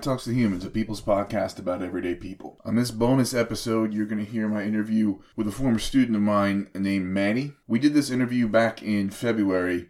Talks to Humans, a people's podcast about everyday people. On this bonus episode, you're going to hear my interview with a former student of mine named Manny. We did this interview back in February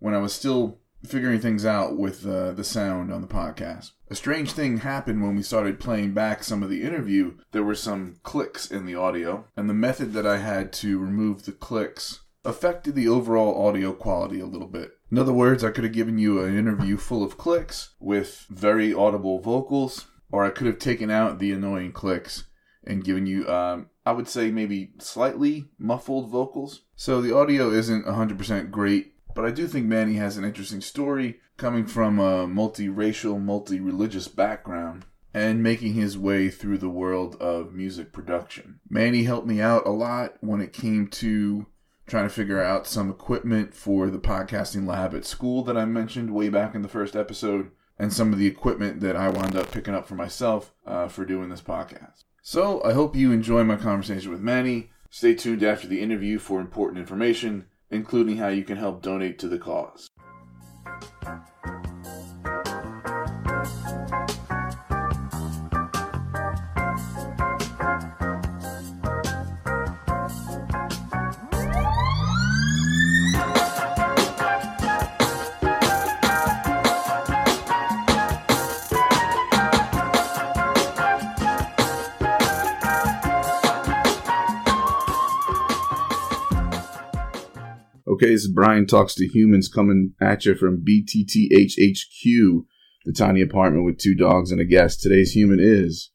when I was still figuring things out with uh, the sound on the podcast. A strange thing happened when we started playing back some of the interview. There were some clicks in the audio, and the method that I had to remove the clicks affected the overall audio quality a little bit. In other words, I could have given you an interview full of clicks with very audible vocals, or I could have taken out the annoying clicks and given you, um, I would say, maybe slightly muffled vocals. So the audio isn't 100% great, but I do think Manny has an interesting story coming from a multiracial, multi religious background and making his way through the world of music production. Manny helped me out a lot when it came to trying to figure out some equipment for the podcasting lab at school that I mentioned way back in the first episode, and some of the equipment that I wound up picking up for myself uh, for doing this podcast. So I hope you enjoy my conversation with Manny. Stay tuned after the interview for important information, including how you can help donate to the cause. Okay, this is Brian Talks to Humans coming at you from BTTHHQ, the tiny apartment with two dogs and a guest. Today's human is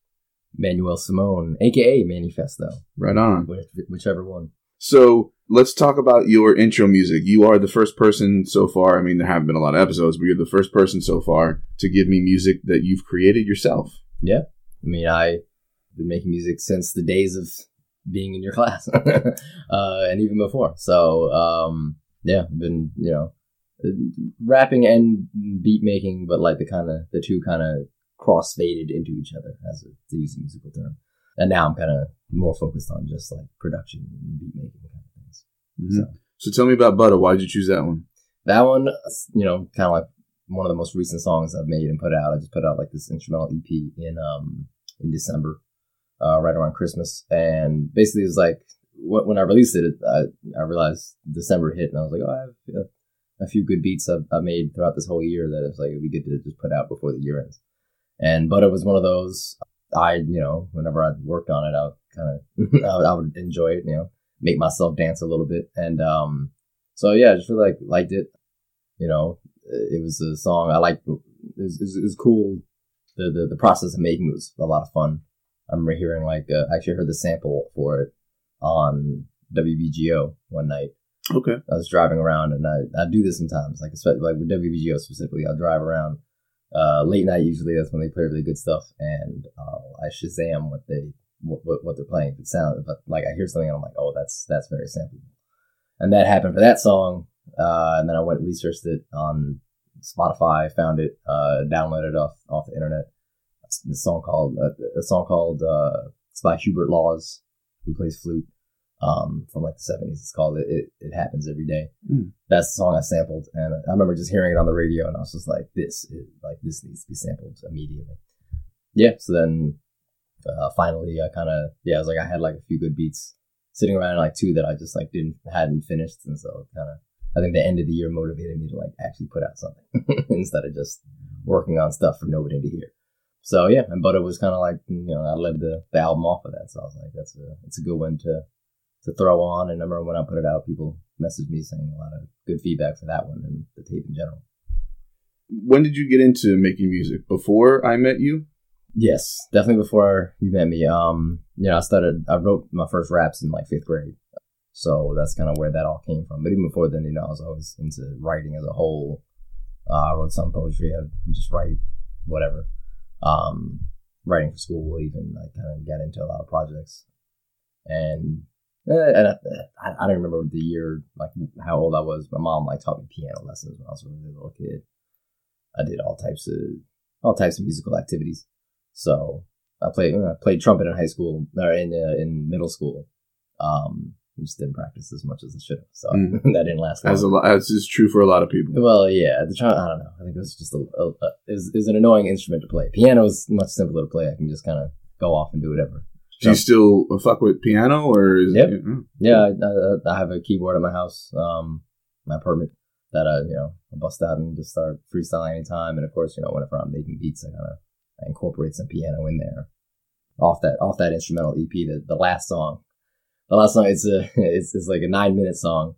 Manuel Simone, aka Manifesto. Right on. whichever one. So let's talk about your intro music. You are the first person so far. I mean, there haven't been a lot of episodes, but you're the first person so far to give me music that you've created yourself. Yeah. I mean, I've been making music since the days of being in your class, uh, and even before. So um, yeah, been you know rapping and beat making, but like the kind of the two kind of cross faded into each other as a, to use a musical term. And now I'm kind of more focused on just like production and beat making kind of things. Mm-hmm. So. so tell me about Butter. Why did you choose that one? That one, you know, kind of like one of the most recent songs I've made and put out. I just put out like this instrumental EP in um in December uh, right around Christmas, and basically it was like when I released it, I, I realized December hit, and I was like, oh, I have a, a few good beats I've, I've, made throughout this whole year that it's like it'd be good to just put out before the year ends. And but it was one of those I you know whenever I worked on it, I kind of I, I would enjoy it, you know, make myself dance a little bit, and um, so yeah, I just really like liked it. You know, it was a song I liked. It was, it was cool. The, the the process of making was a lot of fun. I remember hearing like uh, I actually heard the sample for it on WBGO one night. Okay. I was driving around and I, I do this sometimes, like especially like with WBGO specifically. I'll drive around uh, late night usually. That's when they play really good stuff, and uh, I Shazam what they what, what they're playing. If it sounds, but like I hear something and I'm like, oh, that's that's very sample. And that happened for that song. Uh, and then I went and researched it on Spotify, found it, uh, downloaded it off off the internet, a song called uh, a song called uh, it's by Hubert Laws, who plays flute um, from like the seventies. It's called it, it, it. Happens Every Day. Mm. That's the song I sampled, and I remember just hearing it on the radio, and I was just like, "This, is, like, this needs to be sampled immediately." Yeah. So then, uh, finally, I kind of yeah, I was like, I had like a few good beats sitting around, like two that I just like didn't hadn't finished, and so kind of. I think the end of the year motivated me to like actually put out something instead of just working on stuff for nobody to hear. So yeah, and but it was kind of like you know I led the, the album off of that, so I was like that's a it's a good one to to throw on. And I remember when I put it out, people messaged me saying a lot of good feedback for that one and the tape in general. When did you get into making music? Before I met you? Yes, definitely before you met me. Um, you know, I started I wrote my first raps in like fifth grade. So that's kind of where that all came from. But even before then, you know, I was always into writing as a whole. Uh, I wrote some poetry. I just write whatever um, writing for school, even I kind of got into a lot of projects. And, eh, and I, I, don't remember the year, like how old I was. My mom like taught me piano lessons when I was a really little kid. I did all types of all types of musical activities. So I played I played trumpet in high school or in uh, in middle school. Um, I just didn't practice as much as I should have. So Mm. that didn't last long. As a lot, as is true for a lot of people. Well, yeah, the I don't know. I think it was just a, a, a it was an annoying instrument to play. Piano is much simpler to play. I can just kind of go off and do whatever. Do you still fuck with piano, or is Yep. it, mm. Yeah, I, I, I have a keyboard at my house, um, my apartment that I, you know, I bust out and just start freestyling anytime. And of course, you know, whenever I'm making beats, I kind of incorporate some piano in there off that off that instrumental EP. The the last song, the last song, it's a it's, it's like a nine minute song.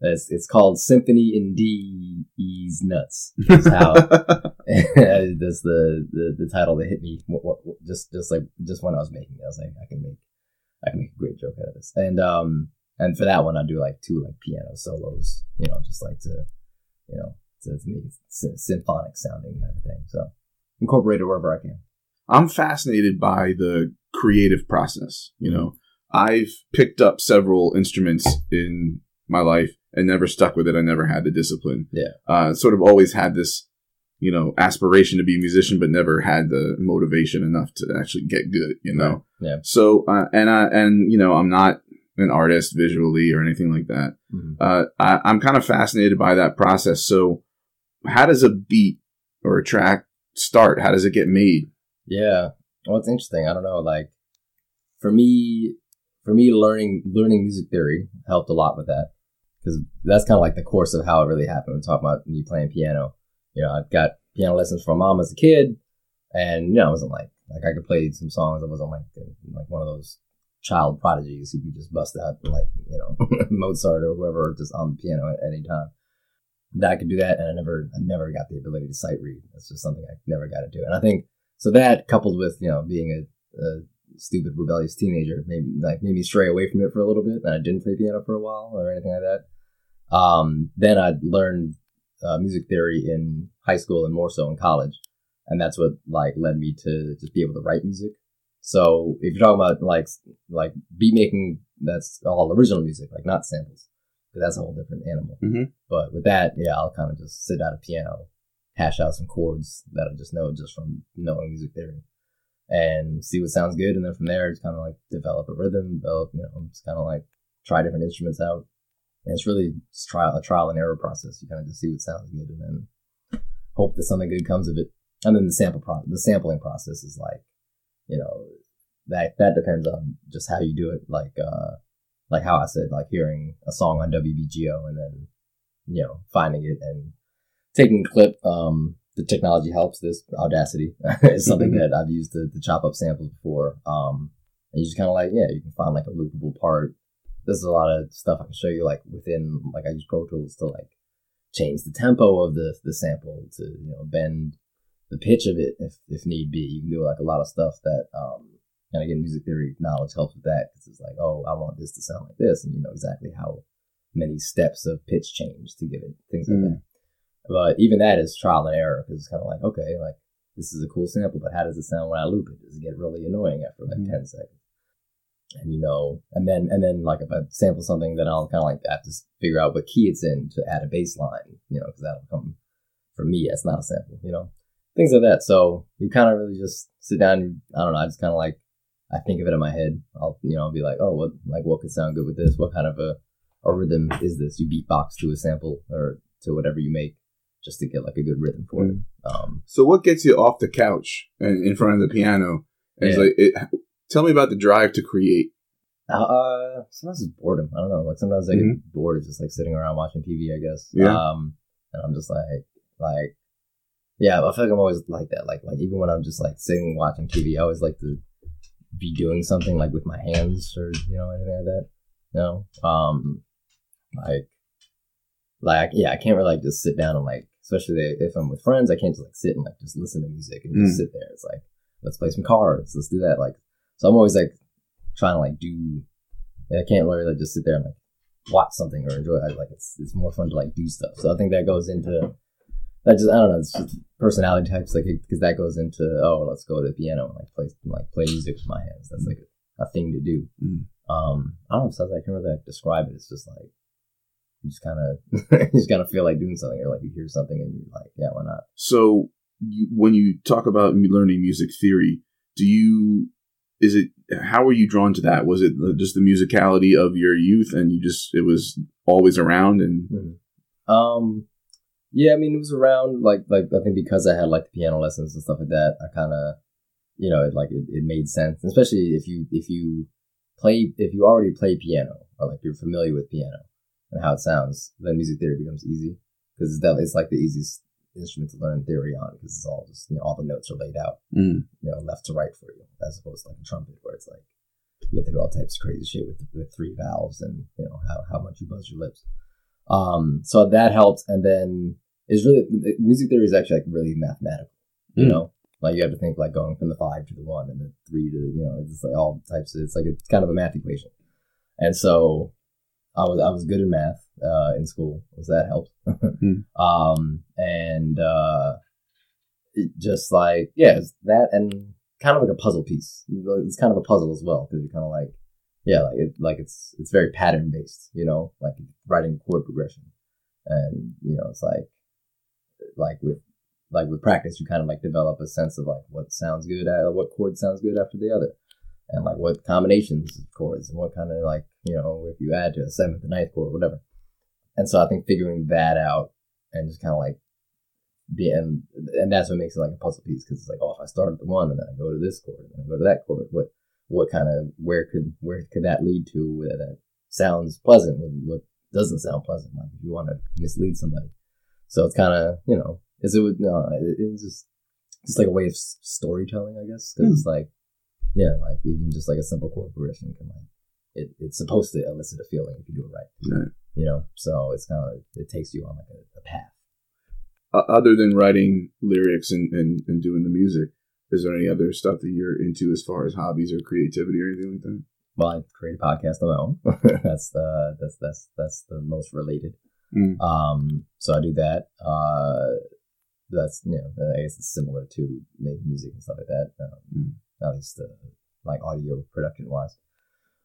It's it's called Symphony in D E's Nuts. That's how that's the, the the title that hit me just just like just when I was making it. I was like, I can make I can make a great joke out of this. And um and for that one, I do like two like piano solos, you know, just like to you know to, to make it symphonic sounding kind of thing. So incorporate it wherever I can. I'm fascinated by the creative process. You know, I've picked up several instruments in my life and never stuck with it. I never had the discipline. Yeah. Uh, sort of always had this, you know, aspiration to be a musician, but never had the motivation enough to actually get good, you know? Yeah. So, uh, and I, and, you know, I'm not an artist visually or anything like that. Mhm. Uh, I, I'm kind of fascinated by that process. So how does a beat or a track start? How does it get made? Yeah. Well, it's interesting. I don't know. Like, for me, for me, learning learning music theory helped a lot with that because that's kind of like the course of how it really happened. We talk about me playing piano. You know, I got piano lessons from mom as a kid, and you know, I wasn't like like I could play some songs. I wasn't like like one of those child prodigies who could just bust out like you know Mozart or whoever just on the piano at any time. That I could do that, and I never I never got the ability to sight read. That's just something I never got to do. And I think so that coupled with you know being a, a stupid rebellious teenager maybe like made me stray away from it for a little bit and i didn't play piano for a while or anything like that. Um, then i learned uh, music theory in high school and more so in college and that's what like led me to just be able to write music. So if you're talking about like like beat making that's all original music like not samples that's a whole different animal. Mhm. but with that yeah i'll kind of just sit at a piano hash out some chords that i just know just from knowing music theory and see what sounds good. And then from there, it's kind of like develop a rhythm, develop, you know, it's kind of like try different instruments out. And it's really just trial, a trial and error process. You kind of just see what sounds good and then hope that something good comes of it. And then the sample pro, the sampling process is like, you know, that, that depends on just how you do it. Like, uh, like how I said, like hearing a song on WBGO and then, you know, finding it and taking a clip, um, the technology helps this audacity is something Mhm. that i've used to, to chop up samples before um and you just kind of like yeah you can find like a loopable part there's a lot of stuff i can show you like within like i use pro tools to like change the tempo of the the sample to you know bend the pitch of it if if need be you can do like a lot of stuff that um and again music theory knowledge helps with that because it's like oh i want this to sound like this and you know exactly how many steps of pitch change to give it things like Mm. that but even that is trial and error because it's kind of like, okay, like this is a cool sample, but how does it sound when I loop it? Does it get really annoying after like Mhm. 10 seconds? And you know, and then, and then like if I sample something, then I'll kind of like have to figure out what key it's in to add a bass line, you know, because that'll come from me. It's not a sample, you know, things like that. So you kind of really just sit down and I don't know, I just kind of like, I think of it in my head. I'll, you know, I'll be like, oh, what, like what could sound good with this? What kind of a, a rhythm is this? You beatbox to a sample or to whatever you make just to get like a good rhythm for it. Um, So what gets you off the couch and in front of the piano? And it's Yeah. like, it, tell me about the drive to create. uh, sometimes it's boredom. I don't know. Like sometimes I get bored just like sitting around watching TV. I guess. Yeah. Um, and I'm just like, like, yeah. I feel like I'm always like that. Like, like even when I'm just like sitting watching TV, I always like to be doing something like with my hands or you know anything like that. You know, um, like, like yeah, I can't really like just sit down and like, especially if I'm with friends, I can't just like sit and like just listen to music and just Mm. sit there. It's like let's play some cards, let's do that. Like, so I'm always like trying to like do. I can't really like just sit there and like watch something or enjoy. it. Like it's it's more fun to like do stuff. So I think that goes into that. Just I don't know. It's just personality types, like because that goes into oh, let's go to the piano and like play like play music with my hands. That's like a, thing to do. Mm. Um, I don't know. Sometimes I can't really like, describe it. It's just like you just kind of you just kind of feel like doing something, or like you hear something and you're like, yeah, why not? So you, when you talk about learning music theory, do you is it how were you drawn to that? Was it just the musicality of your youth, and you just it was always around? And mm-hmm. um, yeah, I mean, it was around like like I think because I had like the piano lessons and stuff like that. I kind of you know it like it, it made sense, especially if you if you play if you already play piano or like you're familiar with piano and how it sounds, then music theory becomes easy because it's, that, it's like the easiest instrument to learn theory on because it's all just you know, all the notes are laid out, mm. you know, left to right for you, as opposed to like a trumpet where it's like you have to do all types of crazy shit with with three valves and you know how how much you buzz your lips. Um, so that helped, and then it's really music theory is actually like really mathematical, you mm. know. Like you have to think like going from the five to the one and the three to you know it's like all types. Of, it's like it's kind of a math equation, and so I was I was good in math uh, in school, so that helped. mm. um, and uh, just like yeah, that and kind of like a puzzle piece. It's kind of a puzzle as well because you're kind of like yeah, like it, like it's it's very pattern based, you know, like writing chord progression, and you know it's like like with like with practice, you kind of like develop a sense of like what sounds good at what chord sounds good after the other and like what combinations of chords and what kind of like you know if you add to a seventh and ninth chord, whatever. And so I think figuring that out and just kind of like be and and that's what makes it like a puzzle piece because it's like oh if I start at the one and then I go to this chord and then I go to that chord, what what kind of where could where could that lead to where that sounds pleasant what, what doesn't sound pleasant like if you want to mislead somebody. So it's kind of you know is it would no it, it's just just like a way of storytelling I guess because mm. it's like yeah, like even just like a simple chord progression can like it, it's supposed to elicit a feeling if you do it right. Right. You know, so it's kind of it takes you on like a, a path. Uh, other than writing lyrics and, and, and doing the music, is there any other stuff that you're into as far as hobbies or creativity or anything like that? Well, I create a podcast on my own. that's the that's that's that's the most related. Mm. Um, so I do that. Uh, that's you know I guess it's similar to making music and stuff like that. Um, mm at least uh, like audio production wise.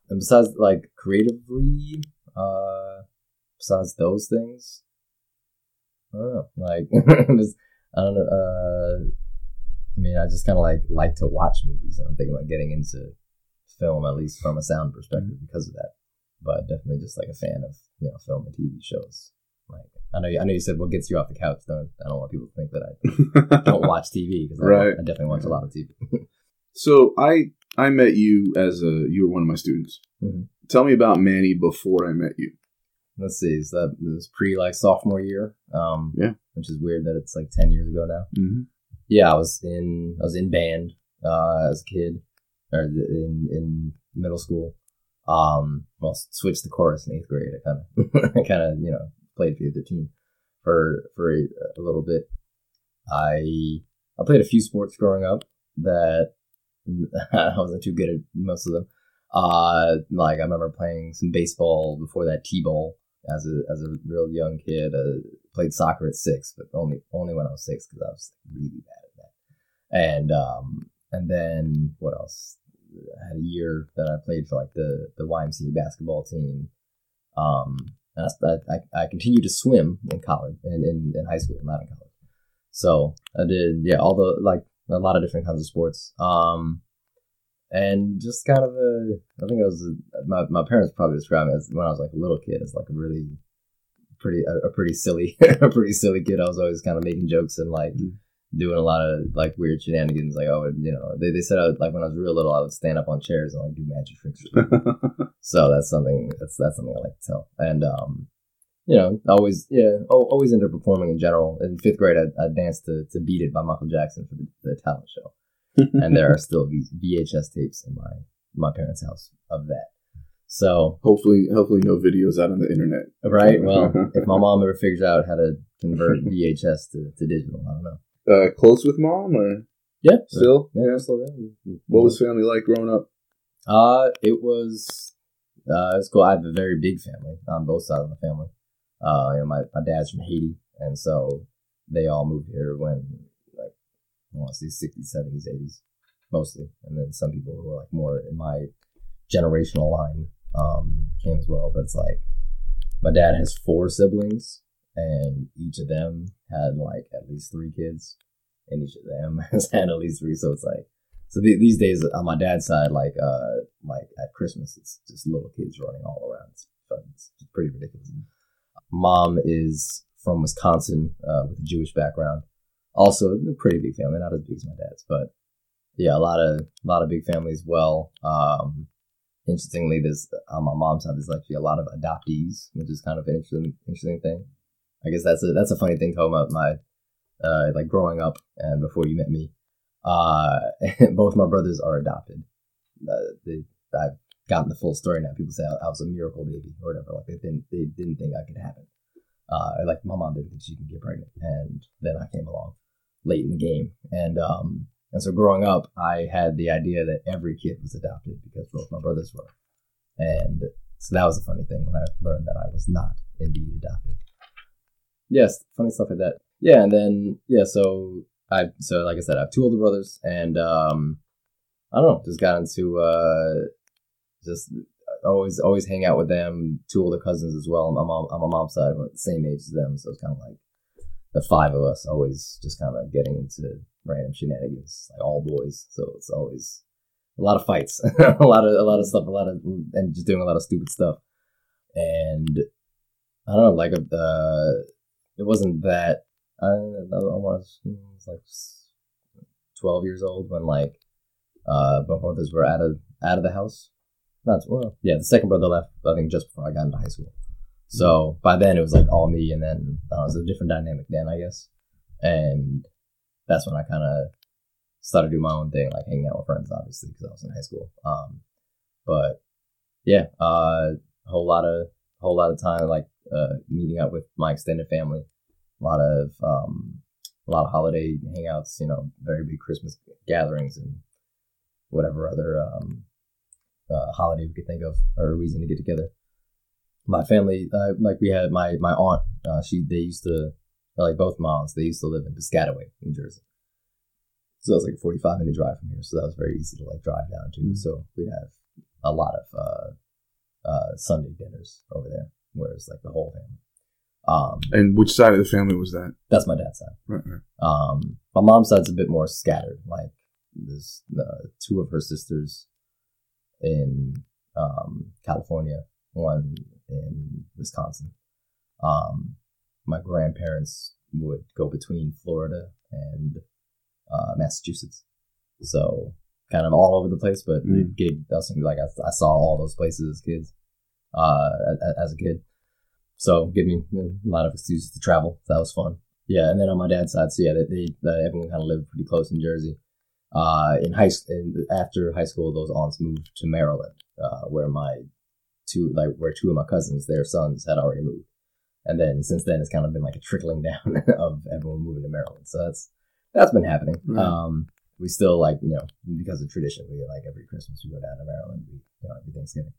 And besides, like creatively, uh, besides those things, I don't know. Like, I don't know. Uh, I mean, I just kind of like like to watch movies, and I'm thinking about getting into film at least from a sound perspective because of that. But definitely just like a fan of you know film and TV shows. Like I know, I know you said what gets you off the couch. Don't I don't want people to think that I don't watch TV because right. I, I, definitely watch a lot of TV. So I I met you as a you were one of my students. Mm-hmm. Tell me about Manny before I met you. Let's see, is that it was pre like sophomore year? Um, yeah, which is weird that it's like ten years ago now. Mm-hmm. Yeah, I was in I was in band uh, as a kid, or in in middle school. Um, well, switched to chorus in eighth grade. I kind of I kind of you know played for the other team for for a, a little bit. I I played a few sports growing up that I wasn't too good at most of them. Uh, like I remember playing some baseball before that t-ball as a as a real young kid. Uh, played soccer at six, but only only when I was six because I was really bad at that. And um, and then what else? I had a year that I played for like the the YMCA basketball team. Um, I, I, I continued to swim in college and in, in high school, not in college. So I did, yeah, all the like a lot of different kinds of sports. Um, and just kind of a, I think it was, a, my, my parents probably described me as when I was like a little kid as like a really pretty, a, a pretty silly, a pretty silly kid. I was always kind of making jokes and like mm. doing a lot of like weird shenanigans. Like I would, you know, they, they said I would, like when I was real little, I would stand up on chairs and like do magic tricks. so that's something, that's, that's something I like to tell. And, um, you know, always yeah, always into performing in general. In fifth grade, I, I danced to, to "Beat It" by Michael Jackson for the, the talent show, and there are still VHS tapes in my my parents' house of that. So hopefully, hopefully, no videos out on the internet. Right. Well, if my mom ever figures out how to convert VHS to, to digital, I don't know. Uh, close with mom or yeah, still yeah, still there. What was family like growing up? Uh, it was uh, it's cool. I have a very big family on both sides of the family. Uh, you know, my, my dad's from Haiti, and so they all moved here when like I want to say sixties, seventies, eighties, mostly, and then some people who were like more in my generational line um, came as well. But it's like my dad has four siblings, and each of them had like at least three kids, and each of them has had at least three. So it's like So the, these days on my dad's side, like uh, like at Christmas, it's just little kids running all around. It's, it's pretty ridiculous. Mom is from Wisconsin uh, with a Jewish background. Also, a pretty big family, not as big as my dad's, but yeah, a lot of a lot of big families. Well, um, interestingly, there's on my mom's side, there's actually a lot of adoptees, which is kind of an interesting interesting thing. I guess that's a that's a funny thing talking about my uh, like growing up and before you met me. Uh, both my brothers are adopted. Uh, they, I've gotten the full story now. People say I, I, was a miracle baby or whatever. Like they didn't, they didn't think I could happen. Uh, like my mom didn't think she could get pregnant, and then I came along late in the game, and um, and so growing up, I had the idea that every kid was adopted because both my brothers were, and so that was a funny thing when I learned that I was not indeed adopted. Yes, funny stuff like that. Yeah, and then yeah, so I so like I said, I have two older brothers, and um, I don't know, just got into uh, just always always hang out with them. Two older cousins as well. My mom, on my mom's side, I'm same age as them, so it's kind of like the five of us always just kind of getting into random shenanigans, like all boys. So it's always a lot of fights, a lot of a lot of stuff, a lot of and just doing a lot of stupid stuff. And I don't know, like uh, it wasn't that I, was, was like twelve years old when like uh both brothers were out of out of the house. Not well, yeah. The second brother left, I think, just before I got into high school. So by then it was like all me, and then uh, it was a different dynamic then, I guess. And that's when I kind of started doing my own thing, like hanging out with friends, obviously, because I was in high school. Um, but yeah, uh, a whole lot of whole lot of time like uh, meeting up with my extended family a lot of um, a lot of holiday hangouts. You know, very big Christmas gatherings and whatever other um, uh, holiday we could think of or a reason to get together. My family, uh, like we had my my aunt. Uh, she they used to like both moms. They used to live in Piscataway, New Jersey. So it was like a forty five minute drive from here. So that was very easy to like drive down to. Mm-hmm. So we'd have a lot of uh, uh, Sunday dinners over there, whereas like the whole family. Um, and which side of the family was that? That's my dad's side. Right, right. Um, my mom's side's a bit more scattered. Like there's uh, two of her sisters in um, California, one in Wisconsin. Um, my grandparents would go between Florida and uh, Massachusetts, so kind of all over the place. But mm. it gave us like I, I, saw all those places as kids, uh, as a kid. So give me a lot of excuses to travel. That was fun. Yeah, and then on my dad's side, so yeah, they, they everyone kind of lived pretty close in Jersey. Uh, in high in, after high school, those aunts moved to Maryland, uh, where my two like where two of my cousins, their sons, had already moved. And then since then, it's kind of been like a trickling down of everyone moving to Maryland. So that's that's been happening. Um, we still like you know because of tradition, we like every Christmas we go down to Maryland. We you know every Thanksgiving.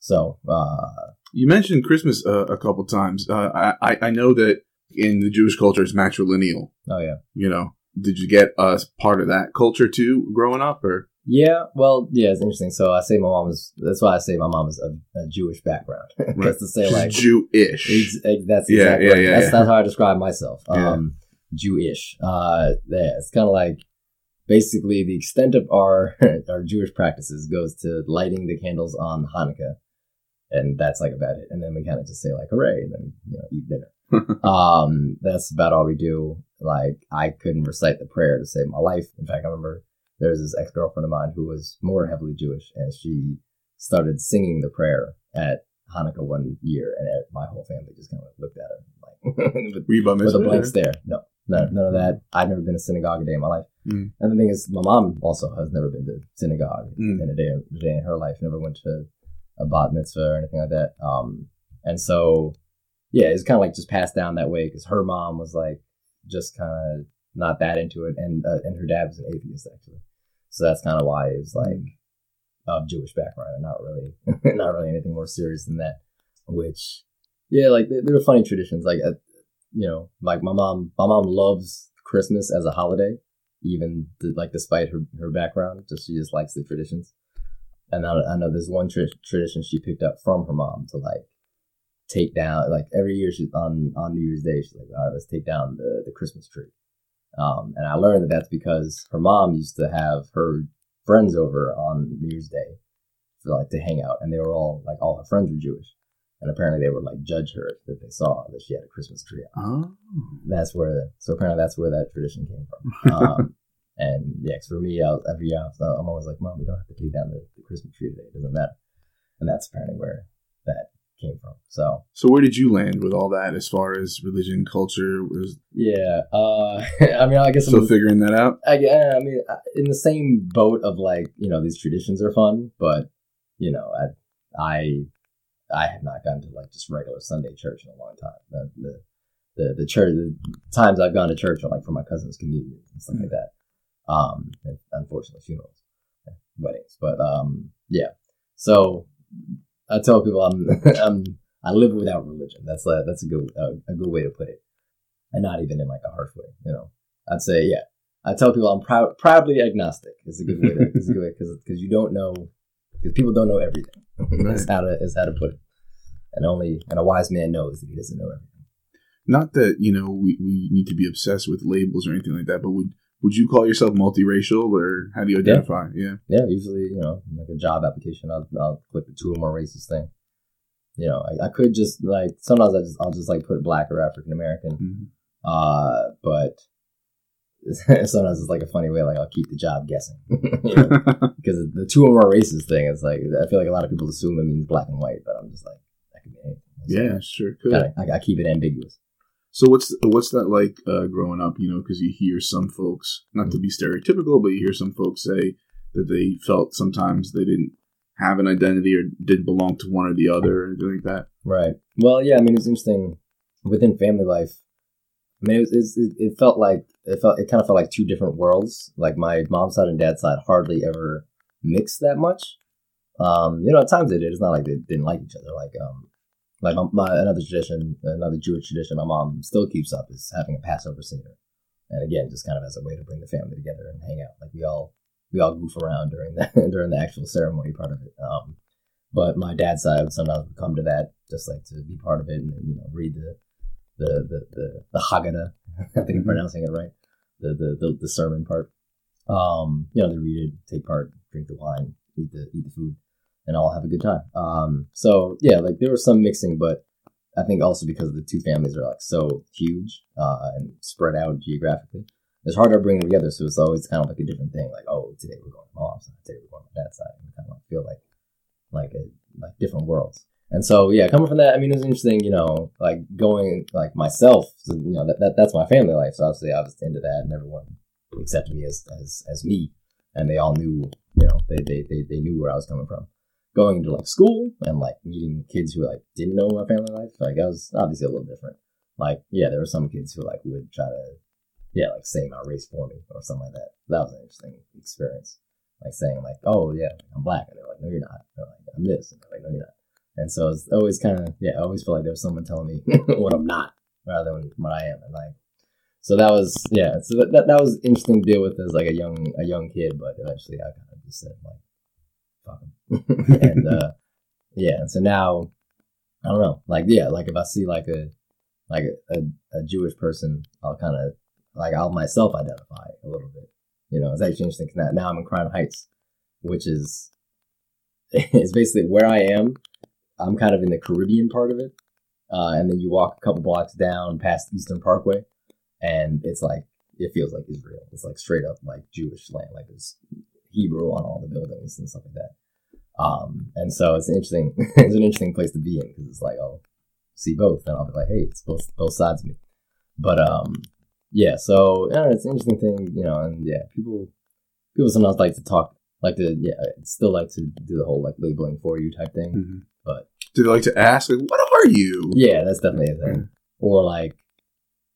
So uh, you mentioned Christmas uh, a couple times. Uh, I I know that in the Jewish culture it's matrilineal. Oh yeah. You know, did you get a part of that culture too growing up, or? Yeah, well, yeah, it's interesting. So I say my mom is. That's why I say my mom is a, a Jewish background. right. to say like Jewish. Ex- that's exactly yeah, yeah, right. yeah, that's, yeah. that's how I describe myself. Um, Jewish. Uh, yeah, it's kind of like basically the extent of our our Jewish practices goes to lighting the candles on Hanukkah and that's like about it. And then we kind of just say like hooray, and then you know eat dinner. um, that's about all we do. Like I couldn't recite the prayer to save my life. In fact, I remember there was this ex girlfriend of mine who was more heavily Jewish, and she started singing the prayer at Hanukkah one year, and my whole family just kind of looked at her like with, with a blank stare. No, no, none of that. I've never been to synagogue a day in my life. Mm. And the thing is, my mom also has never been to synagogue mm. in a day, a day in her life. Never went to a bat mitzvah or anything like that. Um, and so, yeah, it's kind of like just passed down that way because her mom was like just kind of not that into it, and uh, and her dad was an atheist actually. So that's kind of why it was like of Jewish background and not really not really anything more serious than that. Which, yeah, like there, were funny traditions. Like, uh, you know, like my mom, my mom loves Christmas as a holiday, even like despite her her background, just she just likes the traditions. And I, I know there's one tra- tradition she picked up from her mom to like take down like every year she's on on New Year's Day she's like all right let's take down the the Christmas tree. Um, and I learned that that's because her mom used to have her friends over on New Year's Day for like to hang out, and they were all like all her friends were Jewish, and apparently they would like judge her that they saw that she had a Christmas tree. Out. Oh. That's where so apparently that's where that tradition came from. Um, and yeah, for me, I was, every year I'm always like, Mom, we don't have to take down the, the Christmas tree today. It doesn't matter. And that's apparently where that came from. So So where did you land with all that as far as religion, culture? Was yeah, uh, I mean, I guess still I'm, figuring that out? I, I mean, in the same boat of like, you know, these traditions are fun, but you know, I, I, I have not gone to like just regular Sunday church in a long time. The, the, the, the church, the times I've gone to church are like for my cousin's communion and stuff like that. Um, and unfortunately funerals, weddings, but, um, yeah. So I tell people I'm, I'm, I live without religion. That's a, that's a good, a, a good way to put it. And not even in like a harsh way, you know. I'd say, yeah, I tell people I'm proud, proudly agnostic. Is a good way to, is a good way because because you don't know because people don't know everything. is how to is how to put it. And only and a wise man knows that he doesn't know everything. Not that you know we, we need to be obsessed with labels or anything like that, but would would you call yourself multiracial or how do you identify? Yeah. Yeah, usually you know like a job application, I'll, I'll click the two or more races thing. You know, I, I could just like sometimes I just I'll just like put black or African American. Mhm. Uh, but sometimes it's like a funny way, like I'll keep the job guessing. Because the two or more races thing is like I feel like a lot of people assume it means black and white, but I'm just like that could be anything. yeah, sure. Could. Gotta- I, I keep it ambiguous. So what's what's that like uh, growing up? You know, because you hear some folks, not to be stereotypical, but you hear some folks say that they felt sometimes they didn't have an identity or didn't belong to one or the other or anything like that. Right. Well, yeah. I mean, it's interesting within family life. I mean, it, it, it felt like it felt it kind of felt like two different worlds. Like my mom's side and dad's side hardly ever mixed that much. Um, you know, at times they did. It's not like they didn't like each other. Like um, like my, my another tradition, another Jewish tradition, my mom still keeps up is having a Passover Seder, and again, just kind of as a way to bring the family together and hang out. Like we all we all goof around during the during the actual ceremony part of it. Um, but my dad's side would sometimes would come to that just like to be part of it and you know read the the the the, the Haggadah. I think I'm Mhm. pronouncing it right. The, the the the sermon part. Um, you know, they read it, take part, drink the wine, eat the eat the food, and all have a good time. Um, so yeah, like there was some mixing, but I think also because the two families are like so huge uh, and spread out geographically, it's hard to bring them together. So it's always kind of like a different thing. Like, oh, today we're going to mom's side, today we're going to dad's side, and kind of like feel like like a like different worlds. And so yeah, coming from that, I mean, it was interesting, you know, like going like myself, you know, that, that that's my family life. So obviously, I was into that, and everyone accepted me as as as me, and they all knew, you know, they they they, they knew where I was coming from. Going into like school and like meeting kids who like didn't know my family life, like I was obviously a little different. Like yeah, there were some kids who like would try to, yeah, like say my race for me or something like that. That was an interesting experience like saying like, "Oh yeah, I'm black," and they're like, "No, you're not." They're like, "I'm this," and they're like, "No, you're not." And so it's always kind of yeah, I always feel like there's someone telling me what I'm not rather than what I am, and like, so that was yeah, so that that, that was interesting to deal with as like a young a young kid, but eventually I kind of just said like, "Fuck 'em." and uh, yeah, and so now I don't know, like yeah, like if I see like a like a, a, a Jewish person, I'll kind of like I'll myself identify a little bit. You know, it's actually interesting 'cause now, now I'm in Crown Heights, which is it's basically where I am. I'm kind of in the Caribbean part of it, uh, and then you walk a couple blocks down past Eastern Parkway, and it's like it feels like Israel. It's like straight up like Jewish land, like there's Hebrew on all the buildings and stuff like that. Um, and so it's an interesting, it's an interesting place to be in because it's like I'll see both, and I'll be like, hey, it's both both sides of me. But um, yeah, so yeah, it's an interesting thing, you know, and yeah, people people sometimes like to talk, like to yeah, still like to do the whole like labeling for you type thing. Mm-hmm. But- do they like to ask, like, "What are you?" Yeah, that's definitely a thing. Or like,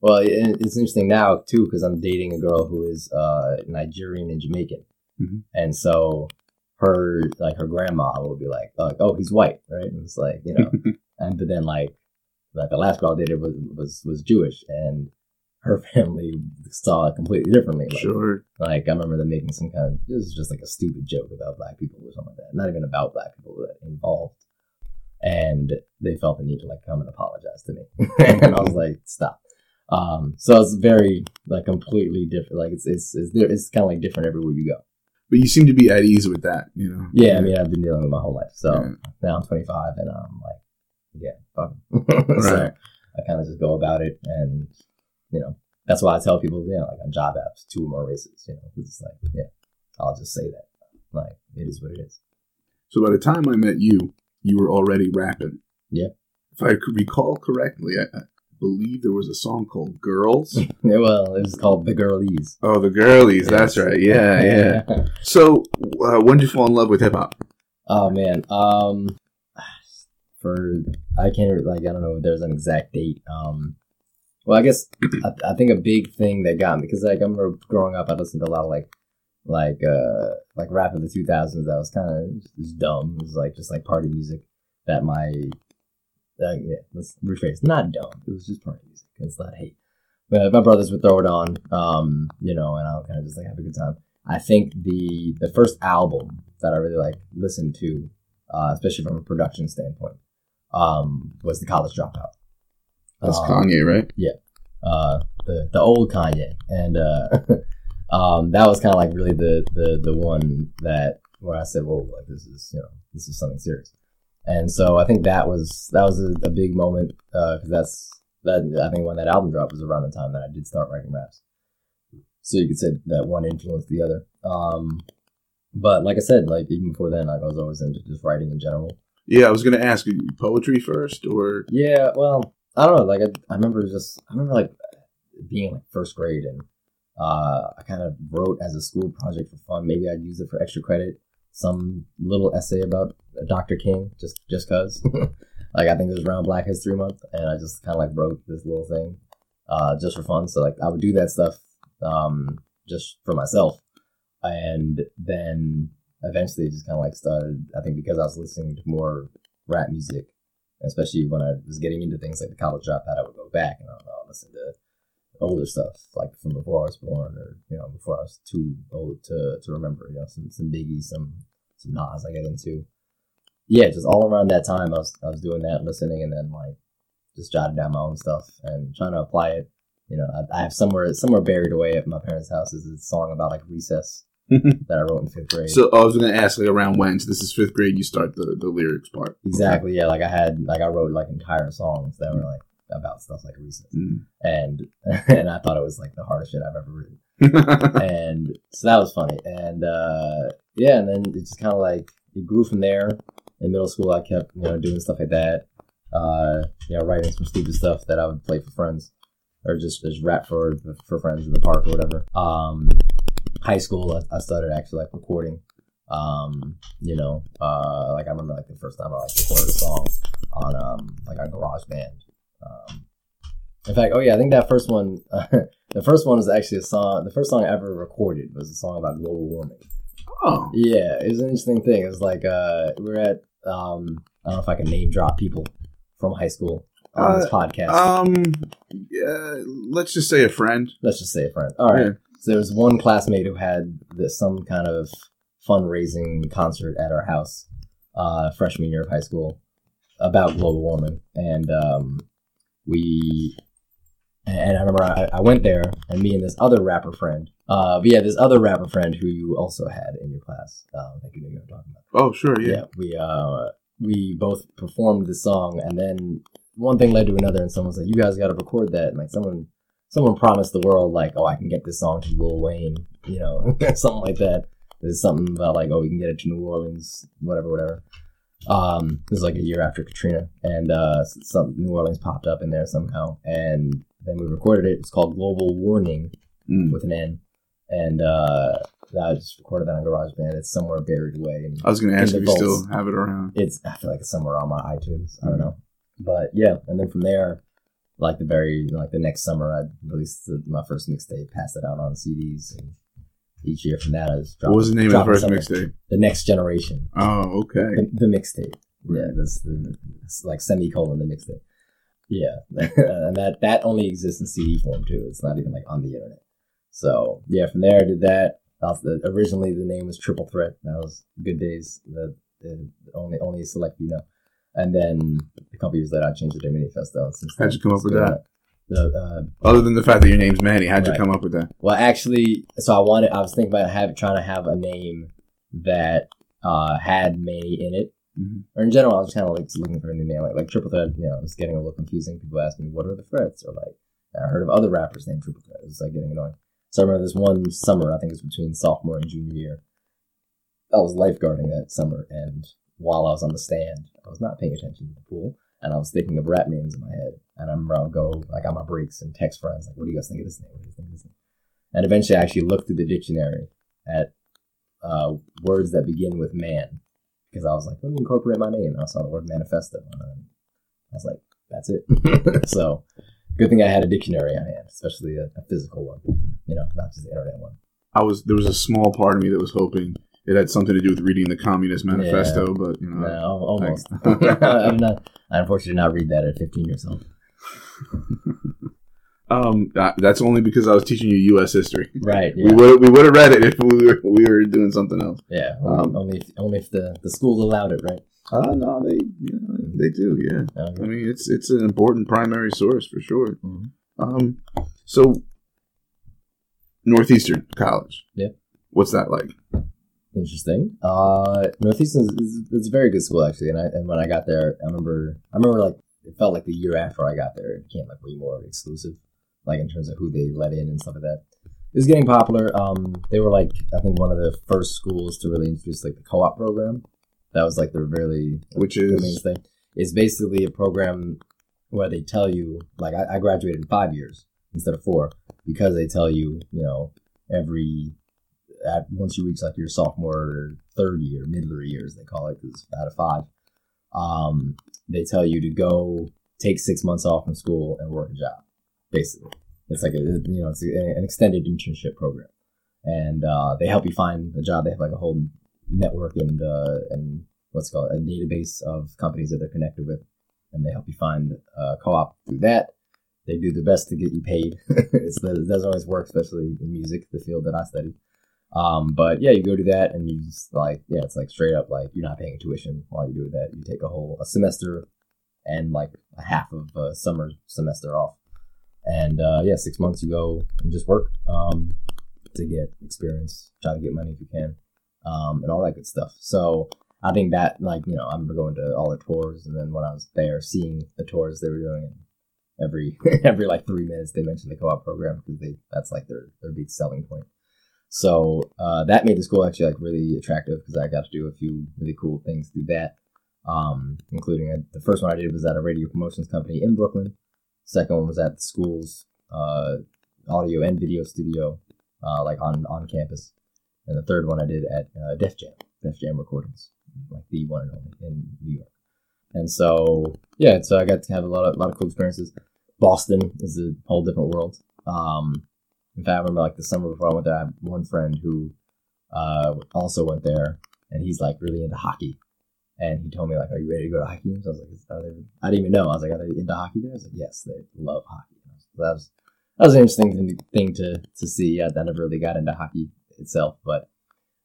well, it, it's interesting now too because I'm dating a girl who is uh Nigerian and Jamaican, Mhm. and so her like her grandma will be like, like, oh, he's white, right? And it's like you know, and but then like like the last girl I dated was was was Jewish, and her family saw it completely differently. Like, Sure. like I remember them making some kind of this is just like a stupid joke about black people or something like that. Not even about black people that involved. And they felt the need to like come and apologize to me. and I was like, stop. Um, so it's very like completely different. Like it's it's it's, it's kind of like different everywhere you go. But you seem to be at ease with that, you know. Yeah, I mean, I've been dealing with my whole life. So Yeah. now I'm 25 and I'm like, yeah, fuck so Right. I kind of just go about it. And, you know, that's why I tell people, you know, like on job apps, two or more races, you know, 'cause it's like, yeah, I'll just say that. Like, it is what it is. So by the time I met you, you were already rapping. Yeah. If I could recall correctly, I believe there was a song called "Girls." Well, it was called The Girlies. oh, the girlies. That's right. Yeah, yeah. So, uh, when did you fall in love with hip hop? oh, man. Um, for, I can't, like, I don't know if there's an exact date. Um, well, I guess I, I think a big thing that got me because like I remember growing up, I listened to a lot of like like uh like rap of the two thousands. That was kind of just dumb. It was like just like party music that my uh, yeah, let's rephrase. Not dumb. It was just party music. It's not hate. But my brothers would throw it on, um, you know, and I would kind of just like have a good time. I think the the first album that I really like listened to, uh, especially from a production standpoint, um, was the College Dropout. That's Um, Kanye, right? Yeah, uh, the the old Kanye, and uh, um, that was kind of like really the the the one that where I said, "Whoa, like this is you know this is something serious." And so I think that was that was a, a big moment because that's that I think when that album dropped was around the time that I did start writing raps. So you could say that one influenced the other. Um, but like I said, like even before then, like I was always into just writing in general. Yeah, I was gonna ask you poetry first, or Yeah, well, I don't know. Like I, I remember just I remember like being like first grade and uh, I kind of wrote as a school project for fun. Maybe I'd use it for extra credit. Some little essay about Dr. King, just just cause. like I think it was around Black History Month, and I just kind of like wrote this little thing, uh, just for fun. So like I would do that stuff, um, just for myself, and then eventually it just kind of like started. I think because I was listening to more rap music especially when I was getting into things like the college dropout, I would go back and I would uh, listen to older stuff, like from before I was born, or you know, before I was too old to, to remember. You know, some some Biggie, some some Nas I get into. Yeah, just all around that time, I was I was doing that, listening, and then like just jotting down my own stuff and trying to apply it. You know, I, I have somewhere somewhere buried away at my parents' house is a song about like recess that I wrote in fifth grade. so I was gonna ask like around when? So this is fifth grade. You start the the lyrics part. Exactly. Yeah. Like I had, like I wrote like entire songs that were like about stuff like recess, Mm. and and I thought it was like the hardest shit I've ever written. and so that was funny. And uh, yeah, and then it just kind of like it grew from there. In middle school, I kept you know doing stuff like that. Uh, you know, writing some stupid stuff that I would play for friends, or just just rap for for friends in the park or whatever. Um, high school, I, I started actually like recording. Um, you know, uh, like I remember like the first time I like recorded a song on um like on GarageBand. Um, in fact, oh yeah, I think that first one, the first one was actually a song. The first song I ever recorded was a song about global warming. Oh, Yeah, it was an interesting thing. It was like uh, we were at um, I don't know if I can name drop people from high school on this podcast. um, yeah, let's just say a friend. Let's just say a friend. All right. Yeah. So there was one classmate who had this, some kind of fundraising concert at our house, uh, freshman year of high school, about global warming, and um, we. And I remember I, I went there, and me and this other rapper friend. Uh, but yeah, this other rapper friend who you also had in your class. Uh, you know talking about. Oh, sure, Yeah, yeah. we uh, we both performed the song, and then one thing led to another, and someone said, "You guys got to record that." And like someone, someone promised the world, like, "Oh, I can get this song to Lil Wayne," you know, something like that. There's something about like, "Oh, we can get it to New Orleans, whatever, whatever." Um, this was like a year after Katrina, and uh, some New Orleans popped up in there somehow, and then we recorded it. It's called Global Warning Mm. with an N, and uh, I just recorded that on GarageBand. It's somewhere buried away. And I was gonna ask In if you still have it around. it's I feel like it's somewhere on my iTunes. I don't Mhm. know, but yeah, and then from there, like the very like the next summer, I released the, my first mixtape, passed it out on CDs, and each year from that, I was dropping, What was the name of the first mixtape? The Next Generation, Oh, okay. the, the mixtape. Yeah, that's the like semicolon the mixtape. Yeah, and that that only exists in CD form too. It's not even like on the internet. So yeah, from there I did that. The- originally the name was Triple Threat. That was Good Days. The, the only only a select you know. And then a couple years later I changed it to Manifesto. Since How'd you come up with that? The uh, Other than the fact that your name's Manny, how'd you come up with that? well, actually, so I wanted. I was thinking about have trying to have a name that uh, had Manny in it. Mhm. Or in general, I was kind of like looking for a new name, like like Triple Threat. You know, it's getting a little confusing. People ask me, "What are the threats?" Or like, I heard of other rappers named Triple Threat. It's like getting annoying. So I remember this one summer, I think it was between sophomore and junior year. I was lifeguarding that summer, and while I was on the stand, I was not paying attention to the pool, and I was thinking of rap names in my head. And I remember I would go like on my breaks and text friends like, "What do you guys think of this name? What do you think of this name?" And eventually, I actually looked through the dictionary at uh, words that begin with "man," because I was like, "Let me incorporate my name." And I saw the word manifesto, and I was like, "That's it." so, good thing I had a dictionary on hand, especially a, a physical one, you know, not just the internet one. I was there was a small part of me that was hoping it had something to do with reading the Communist Manifesto, but you know, No, almost. I'm not. I unfortunately did not read that at 15 years old. um, that's only because I was teaching you U.S. history. Right. We would we would have read it if we were we were doing something else. Yeah. Only, Um, only if only if the the schools allowed it, right? Uh, no, they you know, they do, yeah. I mean, it's it's an important primary source for sure. Mhm. Um, so Northeastern College, Yeah. what's that like? Interesting. Uh, Northeastern is a very good school actually, and I and when I got there, I remember I remember like it felt like the year after I got there, it became like way more exclusive, like in terms of who they let in and stuff like that. It was getting popular. Um, they were like I think one of the first schools to really introduce like the co-op program. That was like their really Which is thing. It's basically a program where they tell you, like I, I graduated in five years instead of four because they tell you, you know, every at, once you reach like your sophomore or third year, middler years they call it, because out of five, um, they tell you to go take six months off from school and work a job. Basically, it's like a you know it's an extended internship program, and uh, they help you find a job. They have like a whole network and uh, and what's called a database of companies that they're connected with, and they help you find a co-op through that. They do their best to get you paid. it doesn't always work, especially in music, the field that I studied. Um, but yeah, you go to that and you just like yeah, it's like straight up like you're not paying tuition while you do that. You take a whole a semester and like a half of a summer semester off, and uh, yeah, six months you go and just work um, to get experience, try to get money if you can, um, and all that good stuff. So I think that like you know I remember going to all the tours, and then when I was there, seeing the tours they were doing. Every every like three minutes, they mentioned the co-op program because they that's like their their big selling point. So uh, that made the school actually like really attractive because I got to do a few really cool things through that, um, including uh, the first one I did was at a radio promotions company in Brooklyn. Second one was at the school's uh, audio and video studio, uh, like on on campus, and the third one I did at uh, Def Jam, Def Jam Recordings, like the one and only in New York. And so yeah, so I got to have a lot of lot of cool experiences. Boston is a whole different world. Um, in fact, I remember like the summer before I went there, I had one friend who uh, also went there, and he's like really into hockey. And he told me like, "Are you ready to go to hockey games?" I was like, "Are they?" I didn't even know. I was like, "Are they into hockey?" There, I was like, "Yes, they love hockey." Was- that was that was an interesting thing, thing to to see. I, I never really got into hockey itself, but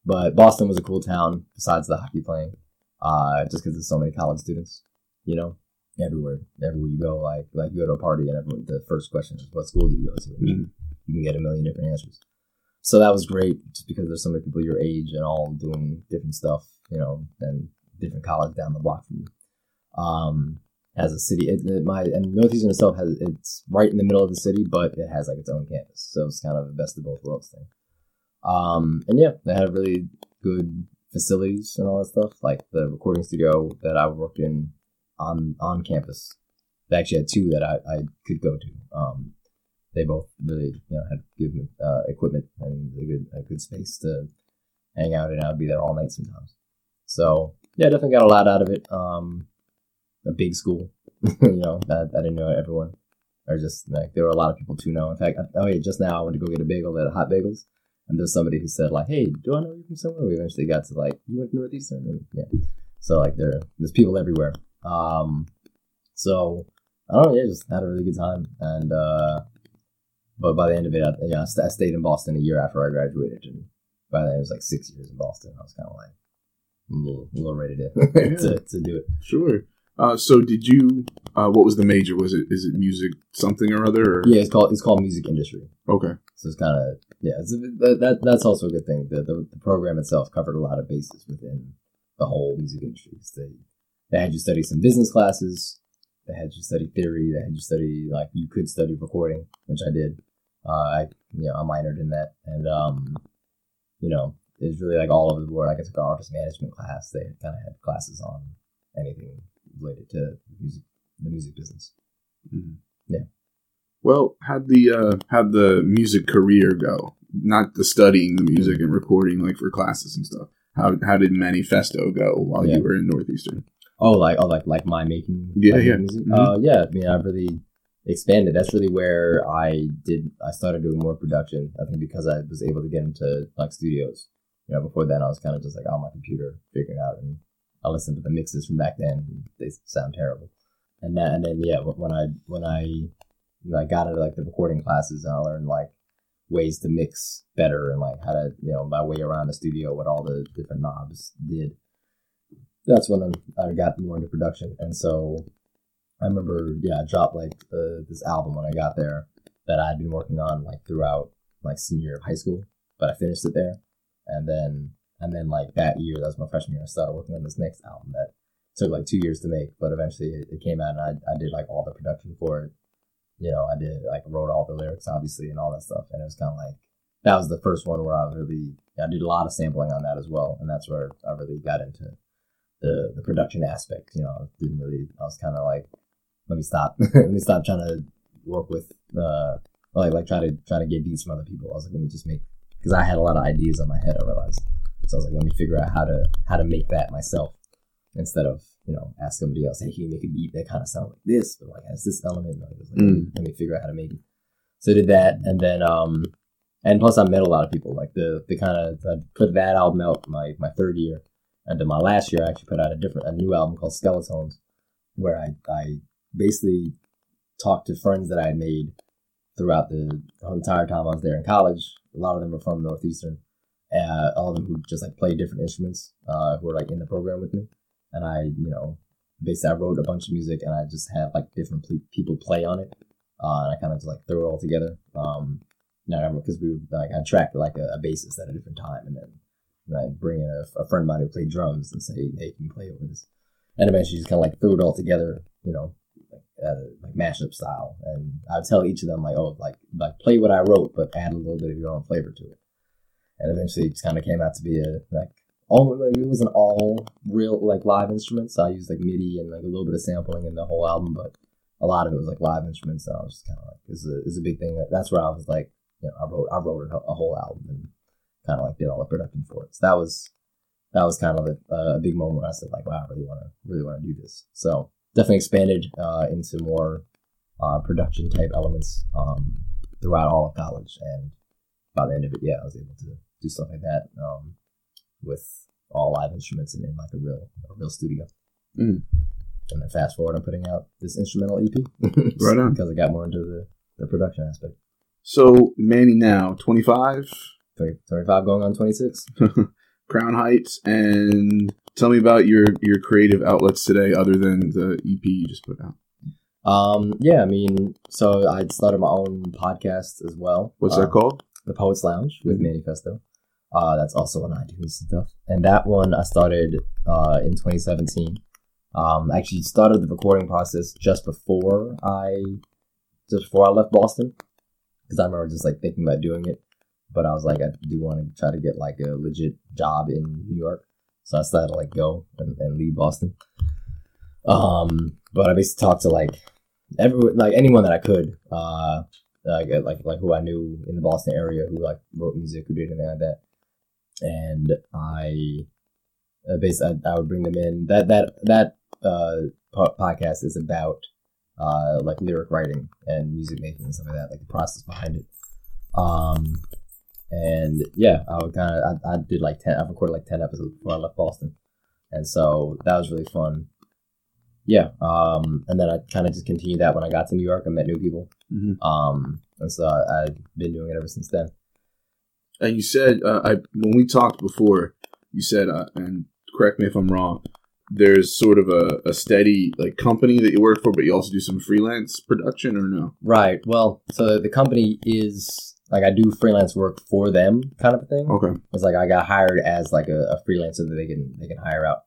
but Boston was a cool town besides the hockey playing, uh, just because there's so many college students, you know, everywhere, everywhere you go. Like like you go to a party and everyone, the first question is, "What school do you go to?" Mhm. you can get a million different answers. So that was great just because there's so many people your age and all doing different stuff, you know, and different college down the block from you. Um, as a city, it, it, my and Northeastern itself has it's right in the middle of the city, but it has like its own campus, so it's kind of a best of both worlds thing. Um, and yeah, they have really good facilities and all that stuff, like the recording studio that I worked in on on campus. They actually had two that I, I could go to. Um, they both really you know had good uh, equipment and a good a good space to hang out and I'd be there all night sometimes. So yeah, I definitely got a lot out of it. Um, a big school, you know, that I didn't know everyone, or just like there were a lot of people to know. In fact, oh yeah, just now I went to go get a bagel at a Hot Bagels, and there's somebody who said like, "Hey, do I know you from somewhere?" We eventually got to like, "You went to Northeastern," and yeah, so like there there's people everywhere. Um, so I don't know, yeah, just had a really good time, and uh, but by the end of it, I, yeah, I, st- I stayed in Boston a year after I graduated, and by then it was like six years in Boston. I was kind of like, I'm a little, a little ready to, to to do it. Sure. Uh, so did you? Uh, what was the major? Was it is it music something or other? Or? Yeah, it's called it's called music industry. Okay. So it's kind of yeah. It's that that's also a good thing. The, the the program itself covered a lot of bases within the whole music industry. So they they had you study some business classes. They had you study theory. They had you study like you could study recording, which I did. Uh, I you know I minored in that, and um, you know it's really like all over the board. Like I took an artist management class. They kind of had classes on anything related to music, the music business. Mhm. Yeah. Well, how'd the uh, how'd the music career go? Not the studying the music and recording like for classes and stuff. How how did Manifesto go while Yeah. you were in Northeastern? Oh, like oh, like like my making. Yeah, like yeah. Music? Mhm. Uh, yeah. I mean, I really expanded. That's really where I did. I started doing more production. I think because I was able to get into like studios. You know, before then I was kind of just like on my computer figuring out, and I listened to the mixes from back then. They sound terrible. And then and then yeah, when I when I when I got into like the recording classes and I learned like ways to mix better and like how to you know my way around the studio, what all the different knobs did that's when I, I got more into production. And so I remember, yeah, I dropped like uh, this album when I got there that I'd been working on like throughout like senior year of high school, but I finished it there. And then, and then like that year, that was my freshman year, I started working on this next album that took like two years to make, but eventually it, it came out and I, I did like all the production for it. You know, I did like wrote all the lyrics obviously and all that stuff. And it was kind of like, that was the first one where I really, I did a lot of sampling on that as well. And that's where I really got into the the production aspect. You know, I didn't really. I was kind of like, let me stop. let me stop trying to work with uh like like try to try to get beats from other people. I was like, let me just make because I had a lot of ideas in my head. I realized, so I was like, let me figure out how to how to make that myself instead of you know ask somebody else. Hey, can you make a beat that kind of sounds like this, but like has this element? Like, I was like, let, me, let me figure out how to make it. So I did that, and then um and plus I met a lot of people. Like the the kind of I put that album out my my third year and then my last year, I actually put out a different, a new album called Skeletons, where I, I basically talked to friends that I had made throughout the, entire time I was there in college. A lot of them were from Northeastern. Uh, all of them who just like play different instruments, uh, who were like in the program with me. And I, you know, basically I wrote a bunch of music and I just had like different ple- people play on it. Uh, and I kind of just like threw it all together. Um, I remember because we were like, I tracked like a, a bassist at a different time and then and I'd bring in a, a friend of mine who played drums and say, "Hey, can you play over this?" And eventually, just kind of like threw it all together, you know, uh, like mashup style. And I'd tell each of them like, "Oh, like like play what I wrote, but add a little bit of your own flavor to it." And eventually, it just kind of came out to be a like all like it wasn't all real like live instruments. So I used like MIDI and like a little bit of sampling in the whole album, but a lot of it was like live instruments. And I was just kind of like, "This is a, this is a big thing." That's where I was like, you know, I wrote I wrote a, a whole album and kind of like did all the production for it. So that was that was kind of a, a big moment where I said like, wow, I really want to really want to do this. So definitely expanded uh, into more uh, production type elements um, throughout all of college, and by the end of it, yeah, I was able to do stuff like that um, with all live instruments and in like a real a real studio. Mm. And then fast forward, I'm putting out this instrumental EP, Right on. because I got more into the, the production aspect. So Manny now twenty five, 20, 25 going on 26. Crown Heights, and tell me about your your creative outlets today, other than the EP you just put out. Um, yeah, I mean, so I started my own podcast as well. What's uh, that called? The Poets Lounge with Mhm. Manifesto. Uh, that's also on iTunes and stuff. And that one I started uh, in 2017. Um, I actually started the recording process just before I just before I left Boston because I remember just like thinking about doing it, but I was like, I do want to try to get like a legit job in New York, so I decided to like go and, and leave Boston. Um, but I basically talked to like everyone, like anyone that I could, uh, like like like who I knew in the Boston area who like wrote music, who did anything like that, and I uh, basically I, I would bring them in. That that that uh po- podcast is about uh like lyric writing and music making and stuff like that, like the process behind it. Um, and yeah, I would kind of I, I did like ten. I recorded like ten episodes before I left Boston, and so that was really fun. Yeah, um, and then I kind of just continued that when I got to New York. I met new people, Mhm. um, and so I, I've been doing it ever since then. And you said uh, I when we talked before, you said, uh, and correct me if I'm wrong, there's sort of a, a steady like company that you work for, but you also do some freelance production, or no? Right. Well, so the company is like I do freelance work for them, kind of a thing. Okay. It's like I got hired as like a, a freelancer that they can they can hire out.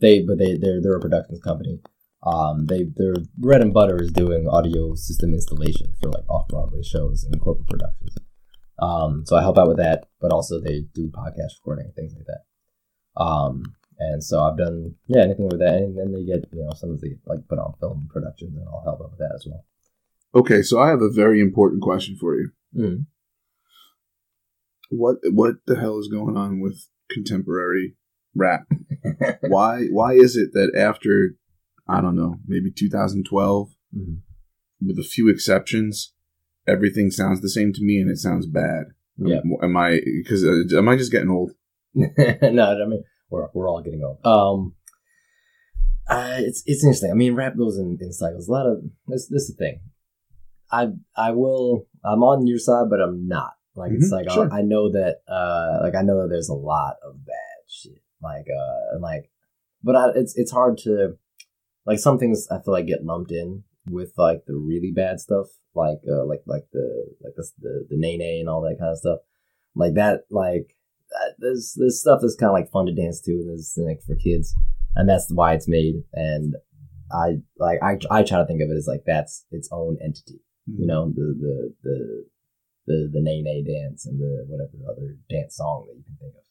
They but they they're they're a productions company. Um, they their bread and butter is doing audio system installation for like off Broadway shows and corporate productions. Um, so I help out with that, but also they do podcast recording things like that. Um, and so I've done yeah anything with that, and then they get you know sometimes they like put on film productions, and I'll help out with that as well. Okay, so I have a very important question for you. Mm. What what the hell is going on with contemporary rap? why why is it that after I don't know maybe 2012, Mhm. with a few exceptions, everything sounds the same to me and it sounds bad. Yeah. Am I because uh, am I just getting old? no, I mean we're we're all getting old. Um, uh, it's it's interesting. I mean, rap goes in, in cycles. A lot of this this is the thing. I I will. I'm on your side, but I'm not. Like it's Mhm, like sure. I, I know that. Uh, like I know that there's a lot of bad shit. Like uh, and like, but I, it's it's hard to like some things I feel like get lumped in with like the really bad stuff, like uh, like like the like the the, the nay and all that kind of stuff. Like that, like that, there's there's stuff is kind of like fun to dance to, and there's like for kids, and that's why it's made. And I like I I try to think of it as like that's its own entity, you know, the the the the the Nae Nae dance and the whatever other dance song that you can think of.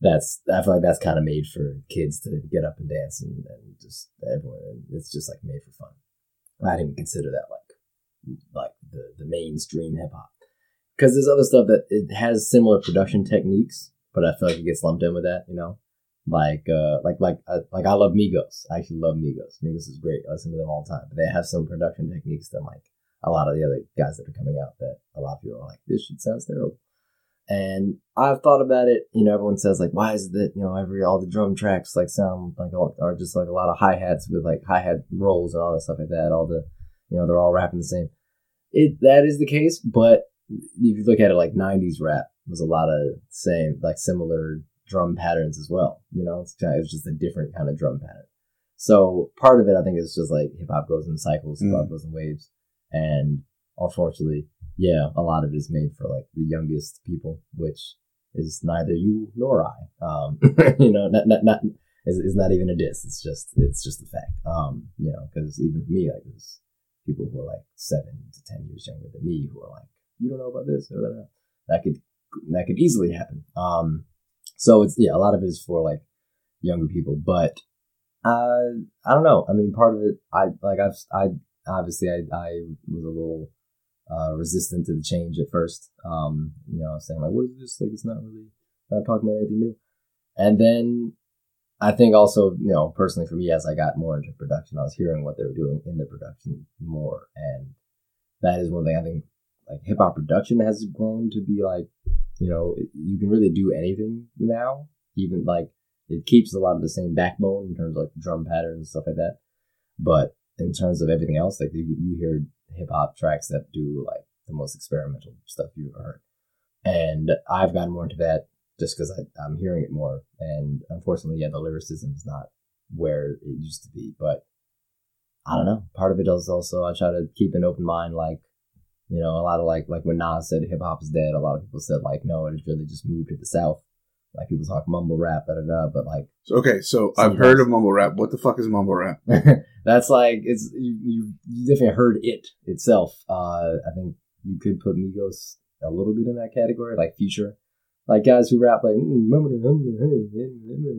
That's I feel like that's kind of made for kids to get up and dance and, and just everyone. It's just like made for fun. I didn't even consider that like like the the mainstream hip hop because there's other stuff that it has similar production techniques, but I feel like it gets lumped in with that, you know. Like, uh, like, like, uh, like I love Migos. I actually love Migos. Migos is great. I listen to them all the time. But they have some production techniques that like a lot of the other guys that are coming out that a lot of people are like, this shit sounds terrible. And I've thought about it. You know, everyone says like, why is it that, you know every all the drum tracks like sound like all, are just like a lot of hi hats with like hi hat rolls and all that stuff like that. All the you know they're all rapping the same. It that is the case, but if you look at it like 90s rap was a lot of same like similar drum patterns as well you know it's, kind of, it's just a different kind of drum pattern so part of it i think is just like hip hop goes in cycles hip hop Mm. goes in waves and unfortunately yeah a lot of it is made for like the youngest people which is neither you nor i. Um you know not not, not is, is not even a diss. It's just it's just a fact. Um you know because even for me like there's people who are like seven to ten years younger than me who are like you don't know about this. Or that. that could that could easily happen. Um so it's yeah a lot of it is for like younger people. But uh i don't know. I mean part of it i like i've i obviously i i was a little uh resistant to the change at first um you know saying like what is this like it's not really not talking about anything new and then I think also, you know, personally for me, as I got more into production, I was hearing what they were doing in the production more. And that is one thing I think, like, hip hop production has grown to be like, you know, you can really do anything now. Even like, it keeps a lot of the same backbone in terms of like drum patterns and stuff like that. But in terms of everything else, like, you, you hear hip hop tracks that do like the most experimental stuff you've heard. And I've gotten more into that just because I'm hearing it more. And unfortunately, yeah, the lyricism is not where it used to be. But I don't know. Part of it is also I try to keep an open mind. Like, you know, a lot of like like when Nas said hip hop is dead, a lot of people said like, no, it really just moved to the south. Like people talk mumble rap, da da da. But like So, okay, so I've heard of mumble rap. What the fuck is mumble rap? that's like it's you, you you definitely heard it itself. Uh, I think you could put Migos a little bit in that category, like Future, like guys who rap like.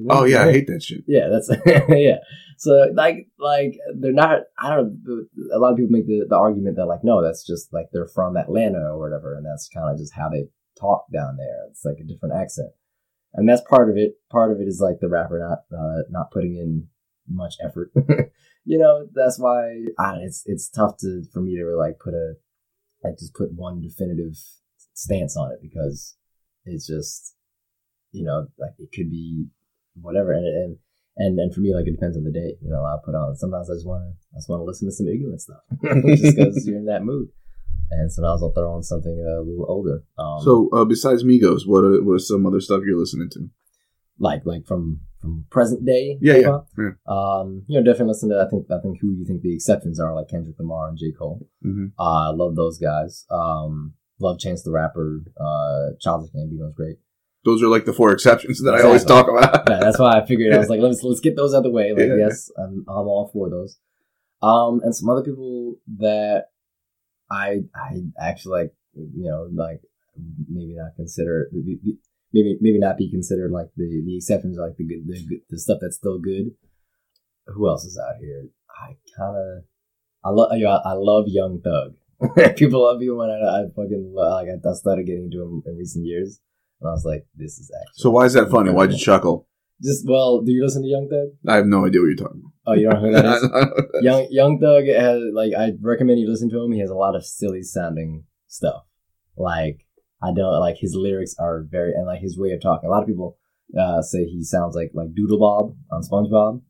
Oh yeah, I hate that shit. Yeah, that's yeah. So like like they're not. I don't know. A lot of people make the, the argument that like no, that's just like they're from Atlanta or whatever, and that's kind of just how they talk down there. It's like a different accent, and that's part of it. Part of it is like the rapper not uh, not putting in much effort. you know, that's why I, it's it's tough to for me to like put a like just put one definitive stance on it because it's just you know like it could be whatever and and and and for me like it depends on the day you know i'll put on sometimes i just want to i just want to listen to some ignorant stuff just because you're in that mood and sometimes i'll throw on something a little older um So, uh, besides Migos, what are, what are some other stuff you're listening to? like like from from present day. Yeah, yeah, yeah. Um, you know, definitely listen to. I think I think who you think the exceptions are, like Kendrick Lamar and J Cole. hmm Uh, I love those guys. Um, love Chance the Rapper. Uh, Childish Gambino is great. Those are like the four exceptions that I always talk about. Yeah, that's why I figured I was like, let's let's get those out of the way. Like, Yeah. yes, I'm I'm all for those. Um, and some other people that I I actually like, you know, like maybe not consider maybe maybe not be considered like the the exceptions, like the good the, the stuff that's still good. Who else is out here? I kind of I love you I love Young Thug. people love you when I, I fucking like I, I started getting into him in recent years, and I was like, this is actually So why is that funny? Why'd you chuckle? Just well, do you listen to Young Thug? I have no idea what you're talking about. Oh, you don't know who that is? Young Young Thug has like I recommend you listen to him. He has a lot of silly sounding stuff. Like I don't like his lyrics are very and like his way of talking. A lot of people uh, say he sounds like like Doodle Bob on SpongeBob.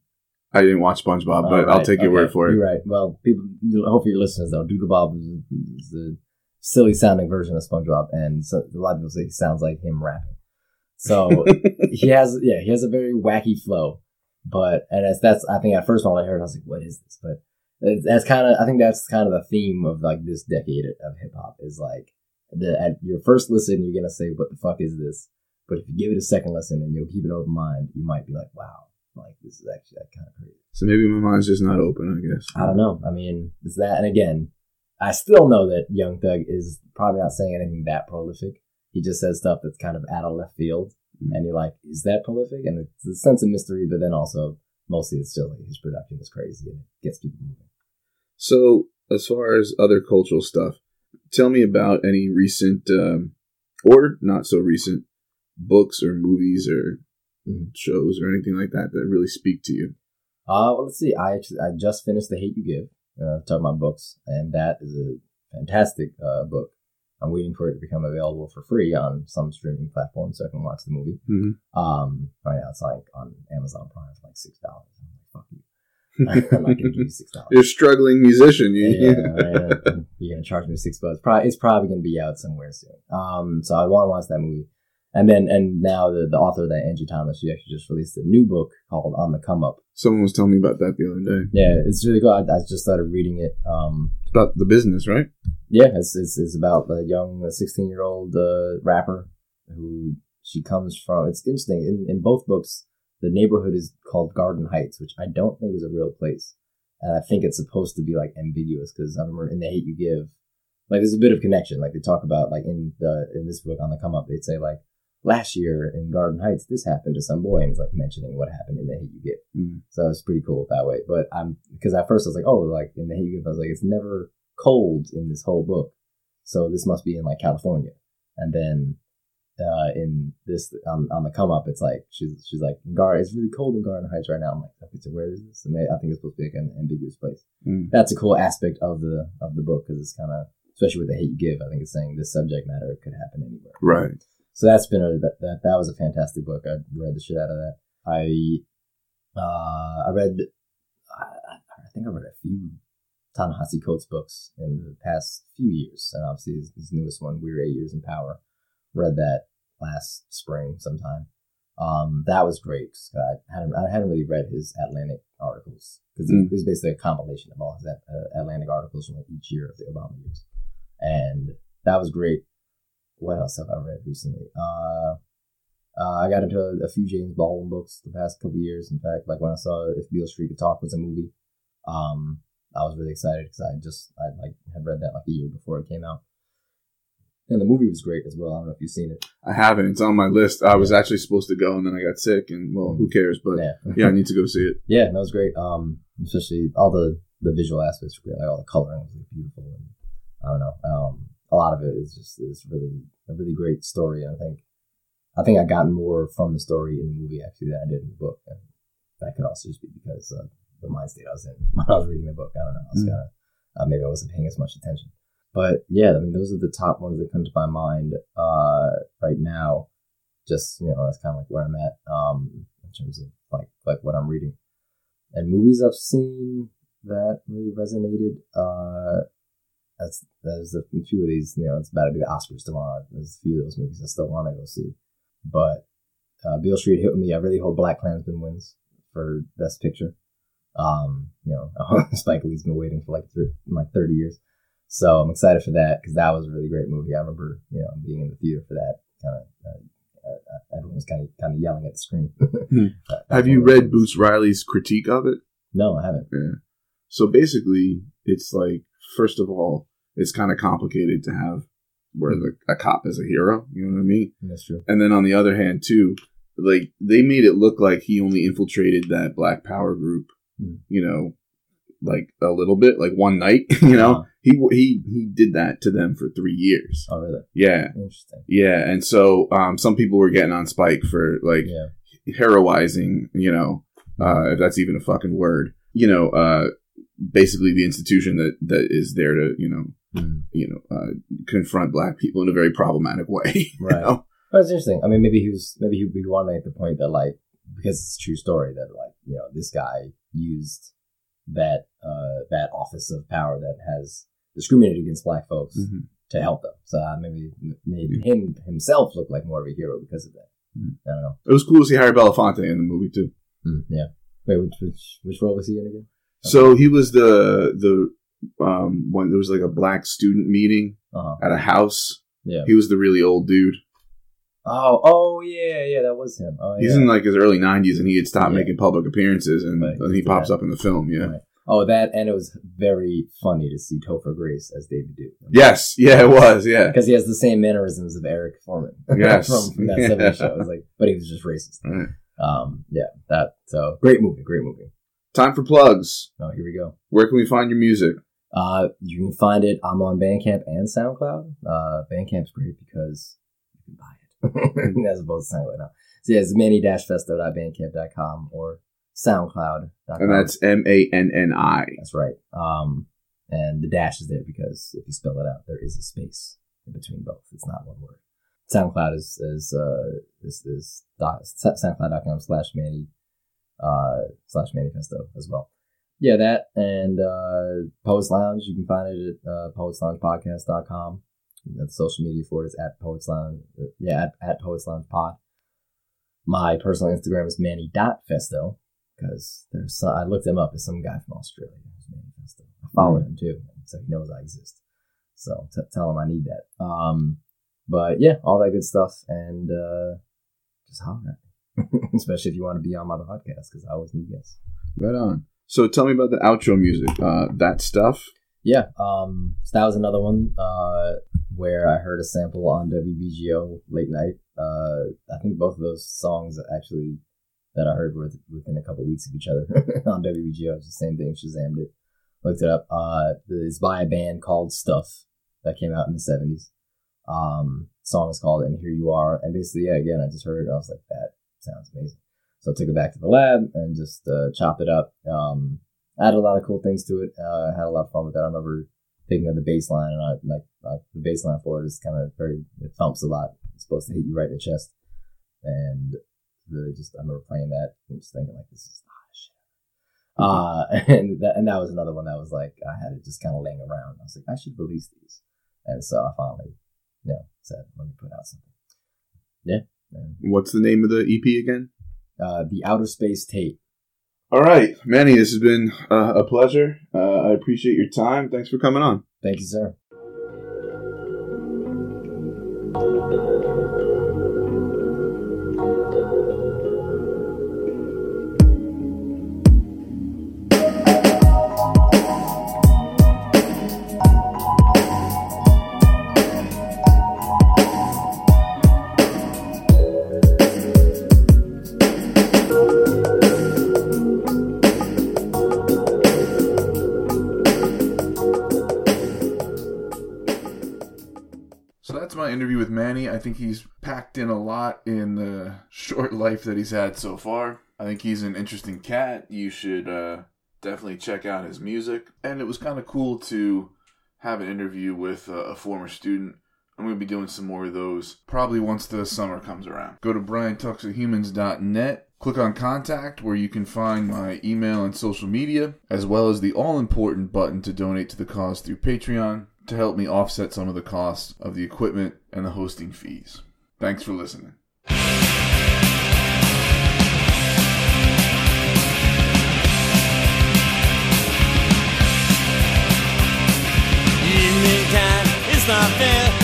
I didn't watch SpongeBob, but All I'll right, take your okay, word for it. You're right. Well, people hopefully your listeners know Doodle Bob is, is the silly sounding version of SpongeBob, and so, a lot of people say he sounds like him rapping. So he has yeah he has a very wacky flow but and that's that's i think at first when i heard it, i was like what is this but that's kind of i think that's kind of the theme of like this decade of hip-hop is like the at your first listen you're gonna say what the fuck is this but if you give it a second listen and you'll keep an open mind you might be like wow like this is actually kind of crazy So maybe my mind's just not open, I guess. I don't know. I mean, it's that, and again, I still know that Young Thug is probably not saying anything that prolific. He just says stuff that's kind of out of left field, And you're like, is that prolific? And it's a sense of mystery, but then also mostly it's still like his production is crazy and it gets people moving. So, as far as other cultural stuff, tell me about any recent um, or not so recent books or movies or Mhm. shows or anything like that that really speak to you. Uh, well, let's see. I actually I just finished The Hate You Give, uh, talking about books, and that is a fantastic uh, book. I'm waiting for it to become available for free on some streaming platform so I can watch the movie. Mhm. Um, right now it's like on Amazon Prime for like six dollars. I'm like, fuck you. I'm not gonna give you six dollars. You're a struggling musician. You, Yeah, right. you're gonna charge me six bucks. Probably it's probably gonna be out somewhere soon. Um, so I want to watch that movie, and then and now the the author of that Angie Thomas, she actually just released a new book called On the Come Up. Someone was telling me about that the other day. Yeah, it's really good. I, I just started reading it. Um, It's about the business, right? yeah, it's it's, it's about a young sixteen year old uh, rapper who she comes from. It's interesting in in both books. The neighborhood is called Garden Heights, which I don't think is a real place, and I think it's supposed to be like ambiguous because I remember in the Hate You Give, like there's a bit of connection. Like they talk about like in the in this book on the come up, they'd say like last year in Garden Heights this happened to some boy, and it's like mentioning what happened in the Hate You Give. Mm. So it's pretty cool that way. But I'm because at first I was like, oh, like in the Hate You Give, I was like, it's never cold in this whole book, so this must be in like California. And then uh, in this on, on the come up, it's like she's she's like Gar, it's really cold in Garden Heights right now. I'm like, okay, so where is this? And they, I think it's supposed to be like an ambiguous place. Mm. That's a cool aspect of the of the book because it's kind of especially with the hate you give. I think it's saying this subject matter could happen anywhere. Right. So that's been a that, that that was a fantastic book. I read the shit out of that. I uh I read I, I think I read a few Ta-Nehisi Coates books in the past few years, and obviously his, his newest one, We Were Eight Years in Power. Read that last spring sometime. Um, that was great. I hadn't I hadn't really read his Atlantic articles because Mm. it was basically a compilation of all his uh, Atlantic articles from like each year of the Obama years, and that was great. What else have I read recently? Uh, uh, I got into a, a few James Baldwin books the past couple of years. In fact, like when I saw If Beale Street Could Talk was a movie, um, I was really excited because I just I like had read that like a year before it came out, and the movie was great as well. I don't know if you've seen it. I haven't. It's on my list. I was actually supposed to go and then I got sick and well, who cares? But Yeah, yeah, I need to go see it. yeah, that was great. Um, especially all the the visual aspects were great. Like all the coloring was like, beautiful, and I don't know. Um, a lot of it is just is really a really great story. And I think I think I gotten more from the story in the movie actually than I did in the book, and that could also just be because uh, the mind state I was in when I was reading the book. I don't know. I was Mm. kind of uh, maybe I wasn't paying as much attention. But yeah, I mean, those are the top ones that come to my mind uh, right now. Just you know, that's kind of like where I'm at um, in terms of like like what I'm reading and movies I've seen that really resonated. Uh, that's there's a few of these. You know, it's about to be the Oscars tomorrow. There's a few of those movies I still want to go see, but uh, Beale Street hit with me. I really hope BlacKkKlansman wins for Best Picture. Um, you know, Spike Lee's been waiting for like three, like thirty years, so I'm excited for that because that was a really great movie. I remember you know being in the theater for that. Kind of, uh, uh, everyone was kind of kind of yelling at the screen. Hmm. Have you read Boots Riley's critique of it? No, I haven't. Yeah. So basically, it's like first of all, it's kind of complicated to have where the a cop is a hero. You know what I mean? That's true. And then on the other hand, too, like they made it look like he only infiltrated that Black Power group. Hmm. You know, like a little bit, like one night. You know, Uh-huh. he he he did that to them for three years. Oh, really? Yeah, Interesting. yeah. And so um, some people were getting on Spike for like Yeah. heroizing. You know, uh, if that's even a fucking word. You know, uh, basically the institution that that is there to you know Mm. you know uh, confront black people in a very problematic way. Right. know? Well, it's interesting. I mean, maybe he was maybe he, he wanted to make the point that like because it's a true story that like you know this guy used that uh that office of power that has discriminated against black folks Mhm. to help them. So uh, maybe maybe him himself looked like more of a hero because of that. Mhm. I don't know. It was cool to see Harry Belafonte in the movie too. Hmm, yeah. Wait, which which which role was he in again? So he was the the um when there was like a black student meeting Uh-huh. at a house. Yeah. He was the really old dude. Oh, oh yeah, yeah, that was him. Oh, He's in like his early nineties, and he had stopped Yeah. making public appearances, and Right. then he pops Yeah. up in the film. Yeah. Right. Oh, that and it was very funny to see Topher Grace as David Duke. Yes. Yeah. It was. Yeah. because he has the same mannerisms of Eric Forman. Yes. from, from that Yeah. 70s show. It was like, but he was just racist. Right. Um, yeah, that so great movie, great movie. Time for plugs. Oh, here we go. Where can we find your music? Uh, you can find it. I'm on Bandcamp and SoundCloud. Uh, Bandcamp's great because you can buy it as opposed to SoundCloud now. So yeah, it's manni-festo.bandcamp.com or SoundCloud.com. And that's M A N N I. That's right. Um, and the dash is there because if you spell it out, there is a space in between both. It's not one word. SoundCloud is is uh is is dot, soundcloud.com slash manny uh slash manifesto as well. Yeah, that and uh Poets Lounge, you can find it at uh poetsloungepodcast.com. The social media for it is at Poets Lounge uh, yeah, at, at Poets Lounge Pod. My personal Instagram is manny.festo because there's some, I looked him up as some guy from Australia. I followed him too, so he knows I exist. So t- tell him I need that. Um, but yeah, all that good stuff, and uh, just holler at me, especially if you want to be on my podcast because I always need guests. Right on. So tell me about the outro music. Uh, that stuff. Yeah, um, so that was another one uh, where I heard a sample on WBGO late night. Uh, I think both of those songs actually that I heard were within a couple weeks of each other on WBGO. It's the same thing. Shazammed it, looked it up. Uh, it's by a band called Stuff that came out in the seventies. Um, song is called "And Here You Are," and basically, yeah, again, I just heard it. and I was like, that sounds amazing. So I took it back to the lab and just uh, chopped it up. Um, added a lot of cool things to it. Uh, had a lot of fun with that. I remember thinking of the bass line, and I, like like the bass line for it is kind of very it thumps a lot. It's supposed to hit you right in the chest, and really just I remember playing that and just thinking like this is the hottest shit. Uh, and that and that was another one that was like I had it just kind of laying around. I was like I should release these, and so I finally, you know, said let me put out something. Yeah, What's the name of the EP again? uh, the Outer Space Tape. All right, Manny. This has been uh, a pleasure. Uh, I appreciate your time. Thanks for coming on. Thank you, sir. I think he's packed in a lot in the short life that he's had so far. I think he's an interesting cat. You should uh, definitely check out his music. And it was kind of cool to have an interview with a, a former student. I'm going to be doing some more of those probably once the summer comes around. Go to briantalkstohumans.net. Click on contact where you can find my email and social media, as well as the all important button to donate to the cause through Patreon to help me offset some of the costs of the equipment and the hosting fees. Thanks for listening. Evening time, is not fair.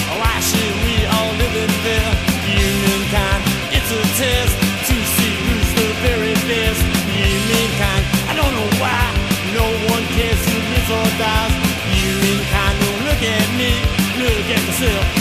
있어요.